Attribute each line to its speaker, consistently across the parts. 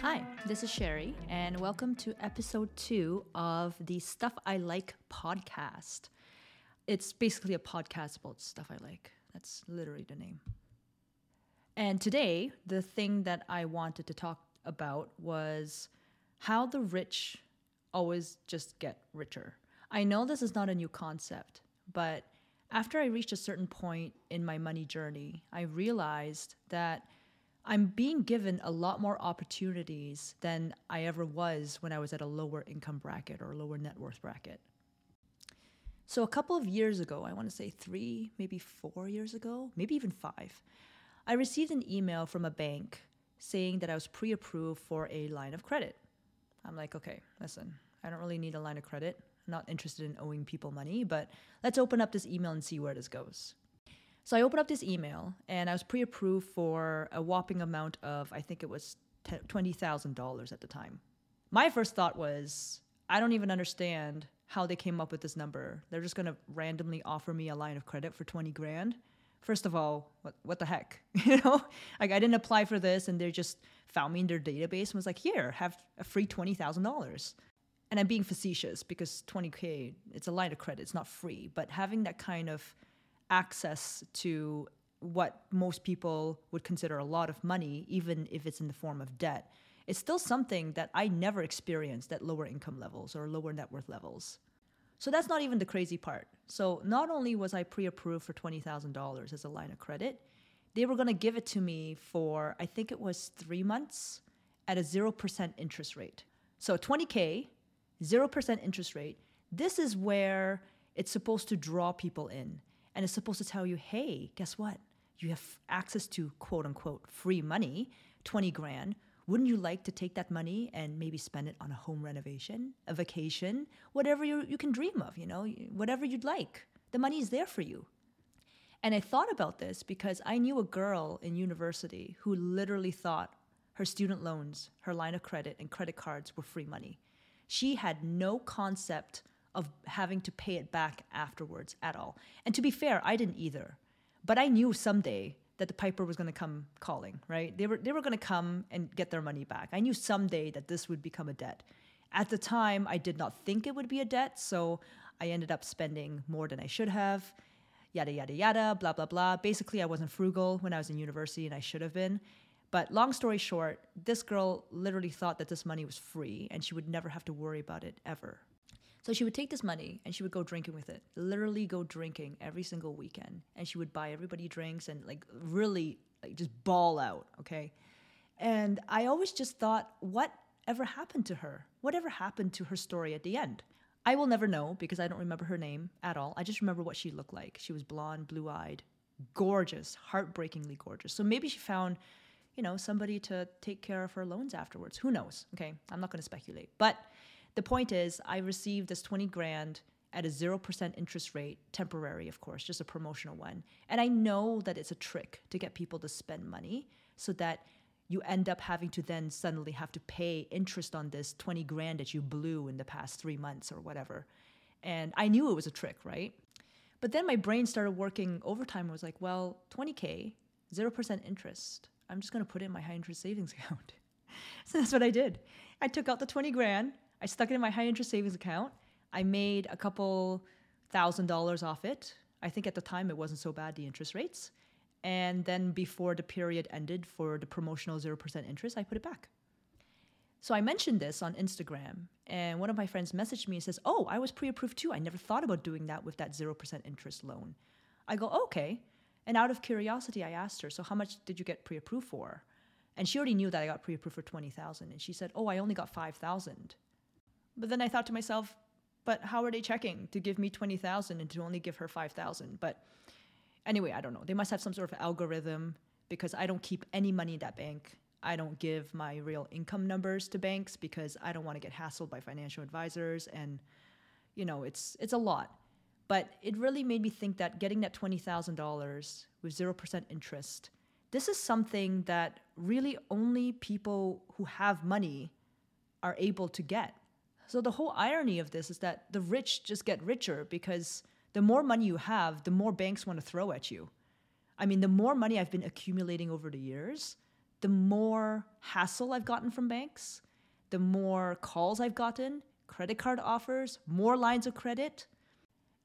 Speaker 1: Hi, this is Sherry, and welcome to episode two of the Stuff I Like podcast. It's basically a podcast about stuff I like. That's literally the name. And today, the thing that I wanted to talk about was how the rich always just get richer. I know this is not a new concept, but after I reached a certain point in my money journey, I realized that I'm being given a lot more opportunities than I ever was when I was at a lower income bracket or lower net worth bracket. So, a couple of years ago, I want to say three, maybe four years ago, maybe even five, I received an email from a bank saying that I was pre approved for a line of credit. I'm like, okay, listen, I don't really need a line of credit. I'm not interested in owing people money, but let's open up this email and see where this goes. So I opened up this email and I was pre approved for a whopping amount of, I think it was $20,000 at the time. My first thought was, I don't even understand how they came up with this number. They're just going to randomly offer me a line of credit for 20 grand. First of all, what, what the heck? you know, like I didn't apply for this and they just found me in their database and was like, here, have a free $20,000. And I'm being facetious because 20K, it's a line of credit, it's not free. But having that kind of access to what most people would consider a lot of money, even if it's in the form of debt, it's still something that I never experienced at lower income levels or lower net worth levels. So that's not even the crazy part. So not only was I pre approved for $20,000 as a line of credit, they were going to give it to me for, I think it was three months at a 0% interest rate. So 20K, 0% interest rate. This is where it's supposed to draw people in. And it's supposed to tell you, hey, guess what? You have access to quote unquote free money, 20 grand wouldn't you like to take that money and maybe spend it on a home renovation, a vacation, whatever you, you can dream of, you know, whatever you'd like? The money is there for you. And I thought about this because I knew a girl in university who literally thought her student loans, her line of credit, and credit cards were free money. She had no concept of having to pay it back afterwards at all. And to be fair, I didn't either. But I knew someday that the piper was going to come calling, right? They were they were going to come and get their money back. I knew someday that this would become a debt. At the time, I did not think it would be a debt, so I ended up spending more than I should have. Yada yada yada, blah blah blah. Basically, I wasn't frugal when I was in university and I should have been. But long story short, this girl literally thought that this money was free and she would never have to worry about it ever. So she would take this money and she would go drinking with it. Literally go drinking every single weekend. And she would buy everybody drinks and like really like just ball out, okay? And I always just thought, what ever happened to her? Whatever happened to her story at the end? I will never know because I don't remember her name at all. I just remember what she looked like. She was blonde, blue eyed, gorgeous, heartbreakingly gorgeous. So maybe she found, you know, somebody to take care of her loans afterwards. Who knows? Okay, I'm not to speculate. But the point is, I received this 20 grand at a 0% interest rate, temporary, of course, just a promotional one. And I know that it's a trick to get people to spend money so that you end up having to then suddenly have to pay interest on this 20 grand that you blew in the past three months or whatever. And I knew it was a trick, right? But then my brain started working overtime. I was like, well, 20K, 0% interest. I'm just going to put it in my high interest savings account. so that's what I did. I took out the 20 grand, I stuck it in my high interest savings account. I made a couple thousand dollars off it. I think at the time it wasn't so bad, the interest rates. And then before the period ended for the promotional 0% interest, I put it back. So I mentioned this on Instagram, and one of my friends messaged me and says, Oh, I was pre approved too. I never thought about doing that with that 0% interest loan. I go, Okay. And out of curiosity, I asked her, So how much did you get pre approved for? And she already knew that I got pre approved for 20000 And she said, Oh, I only got 5000 but then I thought to myself, but how are they checking to give me 20,000 and to only give her 5,000? But anyway, I don't know. They must have some sort of algorithm because I don't keep any money in that bank. I don't give my real income numbers to banks because I don't want to get hassled by financial advisors and you know, it's it's a lot. But it really made me think that getting that $20,000 with 0% interest, this is something that really only people who have money are able to get. So the whole irony of this is that the rich just get richer because the more money you have, the more banks want to throw at you. I mean, the more money I've been accumulating over the years, the more hassle I've gotten from banks, the more calls I've gotten, credit card offers, more lines of credit.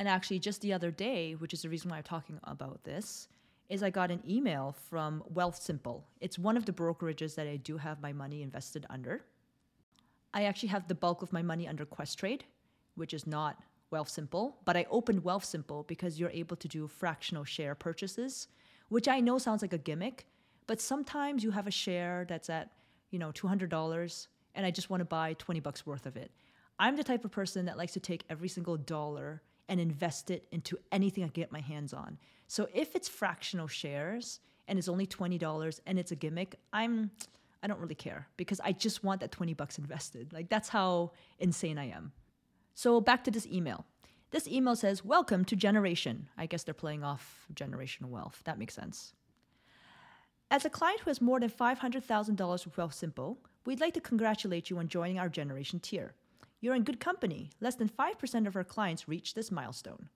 Speaker 1: And actually, just the other day, which is the reason why I'm talking about this, is I got an email from Wealthsimple. It's one of the brokerages that I do have my money invested under. I actually have the bulk of my money under Questrade, which is not Wealthsimple, but I opened Wealthsimple because you're able to do fractional share purchases, which I know sounds like a gimmick, but sometimes you have a share that's at, you know, $200 and I just want to buy 20 bucks worth of it. I'm the type of person that likes to take every single dollar and invest it into anything I get my hands on. So if it's fractional shares and it's only $20 and it's a gimmick, I'm I don't really care because I just want that 20 bucks invested. Like that's how insane I am. So back to this email. This email says, "Welcome to Generation." I guess they're playing off generational wealth. That makes sense. As a client who has more than $500,000 with Wealthsimple, we'd like to congratulate you on joining our generation tier. You're in good company. Less than 5% of our clients reach this milestone.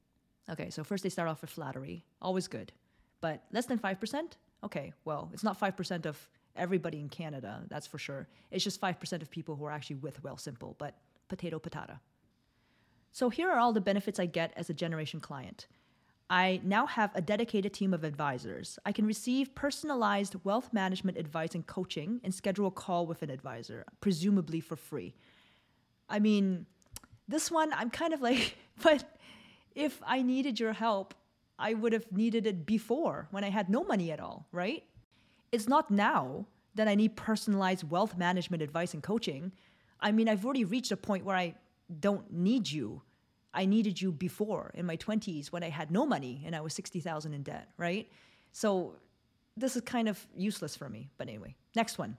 Speaker 1: Okay, so first they start off with flattery. Always good. But less than 5%? Okay, well, it's not 5% of everybody in Canada, that's for sure. It's just 5% of people who are actually with Wealthsimple, but potato patata. So here are all the benefits I get as a generation client. I now have a dedicated team of advisors. I can receive personalized wealth management advice and coaching and schedule a call with an advisor, presumably for free. I mean, this one, I'm kind of like, but if I needed your help, I would have needed it before when I had no money at all, right? It's not now that I need personalized wealth management advice and coaching. I mean, I've already reached a point where I don't need you. I needed you before in my 20s when I had no money and I was 60,000 in debt, right? So this is kind of useless for me. But anyway, next one.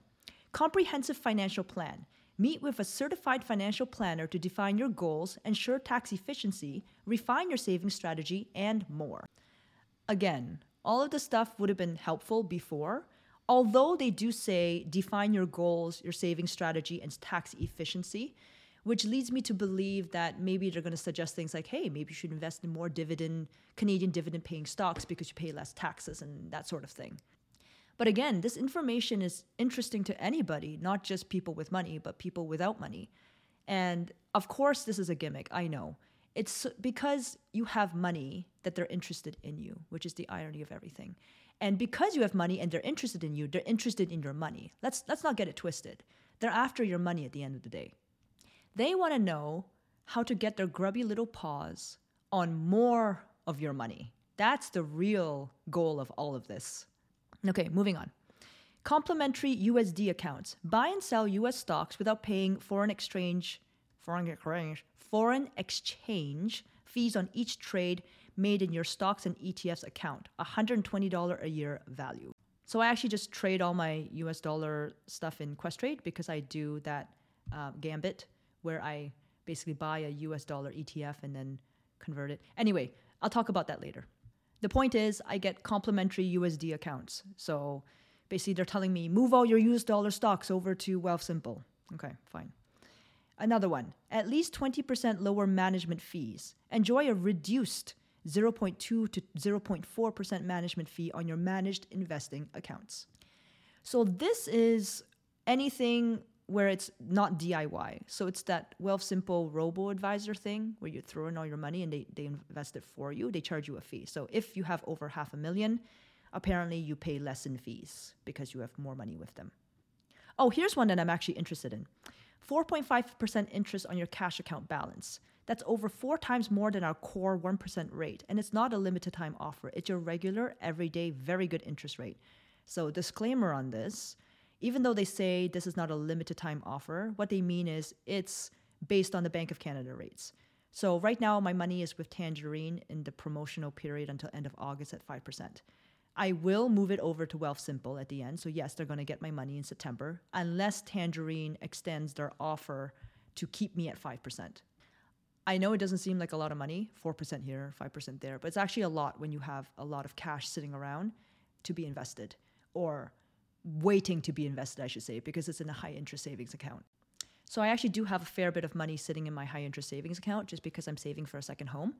Speaker 1: Comprehensive financial plan. Meet with a certified financial planner to define your goals, ensure tax efficiency, refine your saving strategy, and more. Again, all of the stuff would have been helpful before, although they do say define your goals, your saving strategy, and tax efficiency, which leads me to believe that maybe they're going to suggest things like, hey, maybe you should invest in more dividend, Canadian dividend paying stocks because you pay less taxes and that sort of thing. But again, this information is interesting to anybody, not just people with money, but people without money. And of course, this is a gimmick, I know. It's because you have money that they're interested in you, which is the irony of everything. And because you have money and they're interested in you, they're interested in your money. Let's, let's not get it twisted. They're after your money at the end of the day. They want to know how to get their grubby little paws on more of your money. That's the real goal of all of this. Okay, moving on. Complimentary USD accounts. Buy and sell US stocks without paying foreign exchange foreign exchange foreign exchange fees on each trade made in your stocks and ETFs account. $120 a year value. So I actually just trade all my US dollar stuff in Questrade because I do that uh, gambit where I basically buy a US dollar ETF and then convert it. Anyway, I'll talk about that later. The point is, I get complimentary USD accounts. So basically, they're telling me move all your US dollar stocks over to Wealthsimple. Okay, fine. Another one, at least 20% lower management fees. Enjoy a reduced 0.2 to 0.4% management fee on your managed investing accounts. So this is anything where it's not DIY. So it's that Wealthsimple robo advisor thing where you throw in all your money and they, they invest it for you. They charge you a fee. So if you have over half a million, apparently you pay less in fees because you have more money with them. Oh, here's one that I'm actually interested in 4.5% interest on your cash account balance. That's over four times more than our core 1% rate. And it's not a limited time offer, it's your regular, everyday, very good interest rate. So, disclaimer on this even though they say this is not a limited time offer, what they mean is it's based on the Bank of Canada rates. So right now my money is with Tangerine in the promotional period until end of August at 5%. I will move it over to Wealthsimple at the end. So yes, they're going to get my money in September unless Tangerine extends their offer to keep me at 5%. I know it doesn't seem like a lot of money, 4% here, 5% there, but it's actually a lot when you have a lot of cash sitting around to be invested or waiting to be invested, I should say, because it's in a high interest savings account. So I actually do have a fair bit of money sitting in my high interest savings account just because I'm saving for a second home.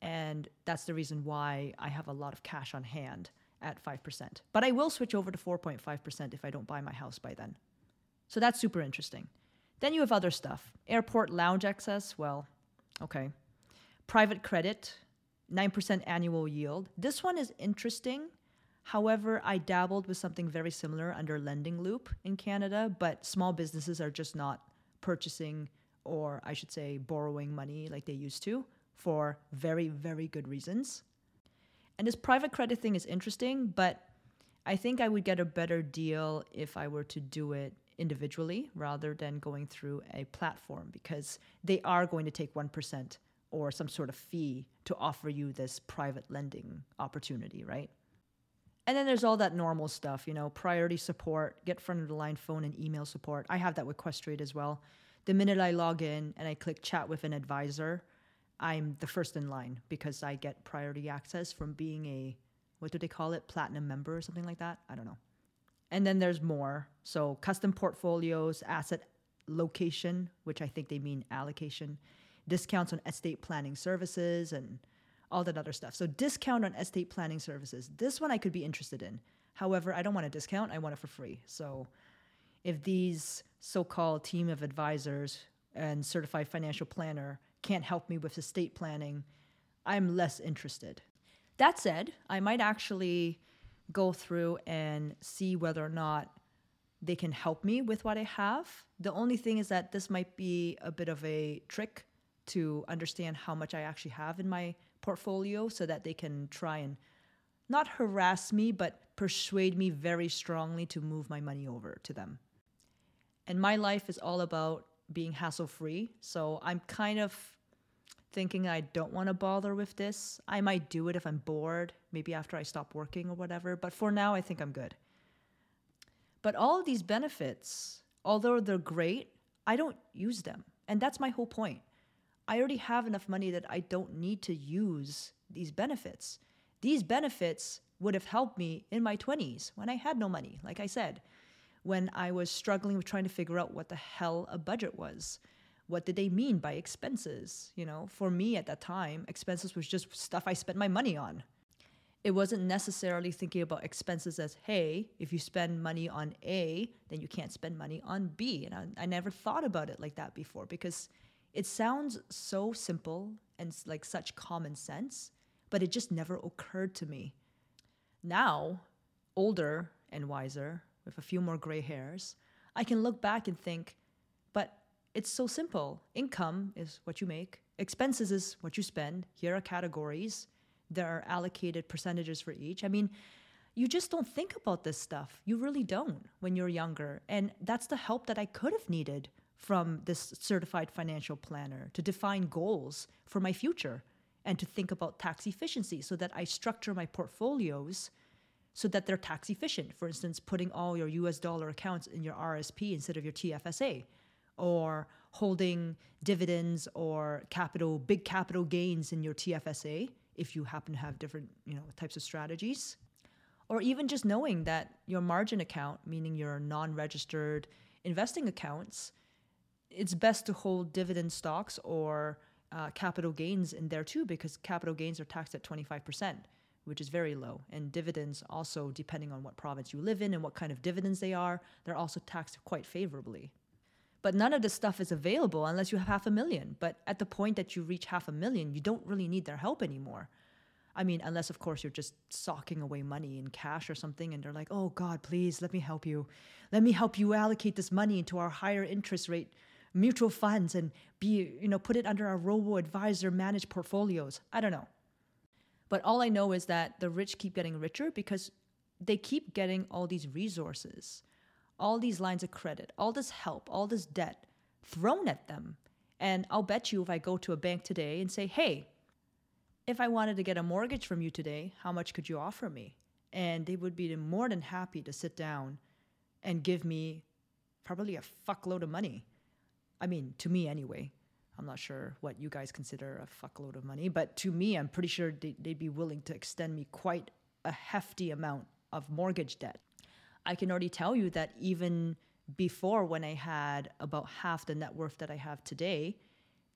Speaker 1: And that's the reason why I have a lot of cash on hand at 5%. But I will switch over to 4.5% if I don't buy my house by then. So that's super interesting. Then you have other stuff. Airport lounge access, well, okay. Private credit, 9% annual yield. This one is interesting. However, I dabbled with something very similar under Lending Loop in Canada, but small businesses are just not purchasing or I should say borrowing money like they used to for very, very good reasons. And this private credit thing is interesting, but I think I would get a better deal if I were to do it individually rather than going through a platform because they are going to take 1% or some sort of fee to offer you this private lending opportunity, right? And then there's all that normal stuff, you know, priority support, get front of the line phone and email support. I have that with Questrade as well. The minute I log in and I click chat with an advisor, I'm the first in line because I get priority access from being a what do they call it platinum member or something like that i don't know and then there's more. So custom portfolios asset location which i think they mean allocation discounts on estate planning services and all that other stuff. So discount on estate planning services. This one i could be interested in. However i don't want a discount. I want it for free. So if these so-called team of advisors and certified financial planner can't help me with estate planning, I'm less interested. That said, I might actually go through and see whether or not they can help me with what I have. The only thing is that this might be a bit of a trick to understand how much I actually have in my portfolio so that they can try and not harass me, but persuade me very strongly to move my money over to them. And my life is all about being hassle free. So I'm kind of thinking I don't want to bother with this. I might do it if I'm bored, maybe after I stop working or whatever, but for now, I think I'm good. But all of these benefits, although they're great, I don't use them. And that's my whole point. I already have enough money that I don't need to use these benefits. These benefits would have helped me in my 20s when I had no money, like I said, when I was struggling with trying to figure out what the hell a budget was what did they mean by expenses? You know, for me at that time, expenses was just stuff I spent my money on. It wasn't necessarily thinking about expenses as, hey, if you spend money on A, then you can't spend money on B. And I, I never thought about it like that before because it sounds so simple and like such common sense, but it just never occurred to me. Now, older and wiser, with a few more gray hairs, I can look back and think, but it's so simple. Income is what you make, expenses is what you spend. Here are categories. There are allocated percentages for each. I mean, you just don't think about this stuff. You really don't when you're younger. And that's the help that I could have needed from this certified financial planner to define goals for my future and to think about tax efficiency so that I structure my portfolios so that they're tax efficient. For instance, putting all your US dollar accounts in your RSP instead of your TFSA or holding dividends or capital big capital gains in your TFSA if you happen to have different you know types of strategies. Or even just knowing that your margin account meaning your non-registered investing accounts it's best to hold dividend stocks or uh, capital gains in there too because capital gains are taxed at 25% which is very low. And dividends also depending on what province you live in and what kind of dividends they are they're also taxed quite favorably but none of this stuff is available unless you have half a million. But at the point that you reach half a million, you don't really need their help anymore. I mean, unless, of course, you're just socking away money in cash or something, and they're like, oh, God, please let me help you. Let me help you allocate this money into our higher interest rate mutual funds and be, you know, put it under our robo advisor managed portfolios. I don't know. But all I know is that the rich keep getting richer because they keep getting all these resources all these lines of credit, all this help, all this debt thrown at them. And I'll bet you if I go to a bank today and say, hey, if I wanted to get a mortgage from you today, how much could you offer me? And they would be more than happy to sit down and give me probably a fuckload of money. I mean, to me anyway. I'm not sure what you guys consider a fuckload of money, but to me, I'm pretty sure they'd be willing to extend me quite a hefty amount of mortgage debt. I can already tell you that even before when I had about half the net worth that I have today,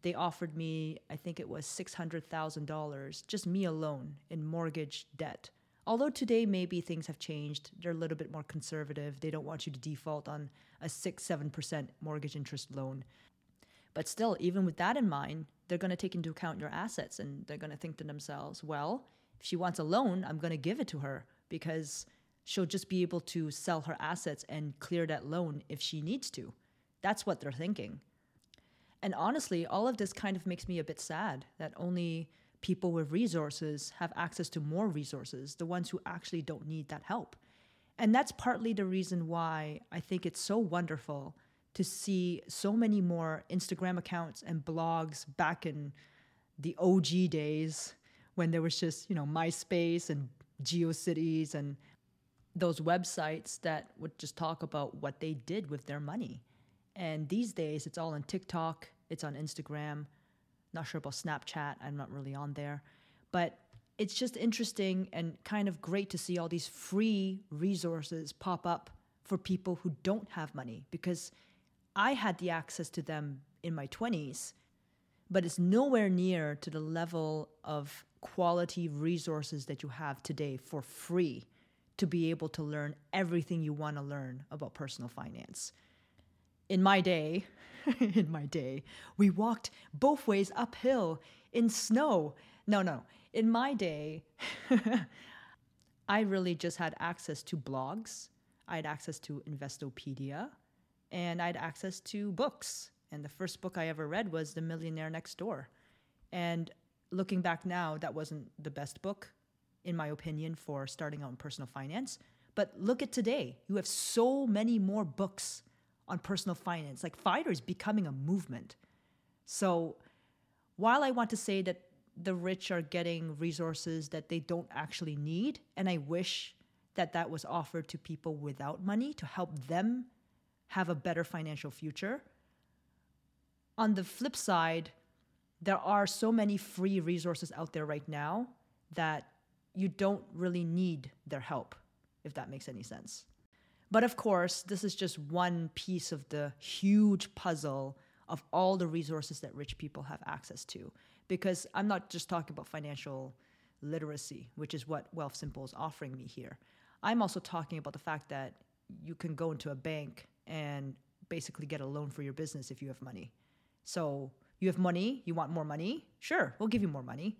Speaker 1: they offered me, I think it was $600,000, just me alone in mortgage debt. although today maybe things have changed, they're a little bit more conservative. They don't want you to default on a 6 7% mortgage interest loan. But still, even with that in mind, they're going to take into account your assets and they're going to think to themselves, well, if she wants a loan, I'm going to give it to her because she'll just be able to sell her assets and clear that loan if she needs to. That's what they're thinking. And honestly, all of this kind of makes me a bit sad that only people with resources have access to more resources, the ones who actually don't need that help. And that's partly the reason why I think it's so wonderful to see so many more Instagram accounts and blogs back in the OG days when there was just, you know, MySpace and GeoCities and those websites that would just talk about what they did with their money. And these days, it's all on TikTok, it's on Instagram. Not sure about Snapchat, I'm not really on there. But it's just interesting and kind of great to see all these free resources pop up for people who don't have money because I had the access to them in my 20s, but it's nowhere near to the level of quality resources that you have today for free to be able to learn everything you want to learn about personal finance. In my day, in my day, we walked both ways uphill in snow. No, no. In my day, I really just had access to blogs. I had access to Investopedia and I had access to books. And the first book I ever read was The Millionaire Next Door. And looking back now, that wasn't the best book, in my opinion, for starting out in personal finance. But look at today. You have so many more books on personal finance. Like FIRE is becoming a movement. So while I want to say that the rich are getting resources that they don't actually need, and I wish that that was offered to people without money to help them have a better financial future. On the flip side, there are so many free resources out there right now that you don't really need their help, if that makes any sense. But of course, this is just one piece of the huge puzzle of all the resources that rich people have access to. Because I'm not just talking about financial literacy, which is what Wealthsimple is offering me here. I'm also talking about the fact that you can go into a bank and basically get a loan for your business if you have money. So you have money, you want more money? Sure, we'll give you more money.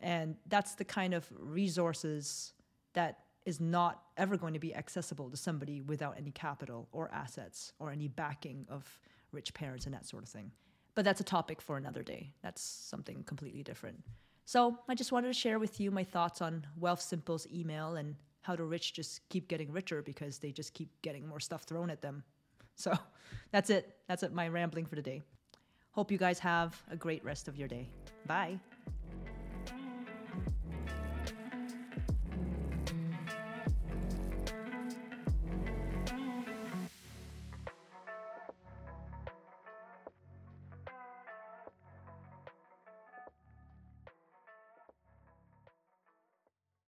Speaker 1: And that's the kind of resources that is not ever going to be accessible to somebody without any capital or assets or any backing of rich parents and that sort of thing. But that's a topic for another day. That's something completely different. So I just wanted to share with you my thoughts on Wealthsimple's email and how the rich just keep getting richer because they just keep getting more stuff thrown at them. So that's it. That's it, my rambling for today. Hope you guys have a great rest of your day. Bye.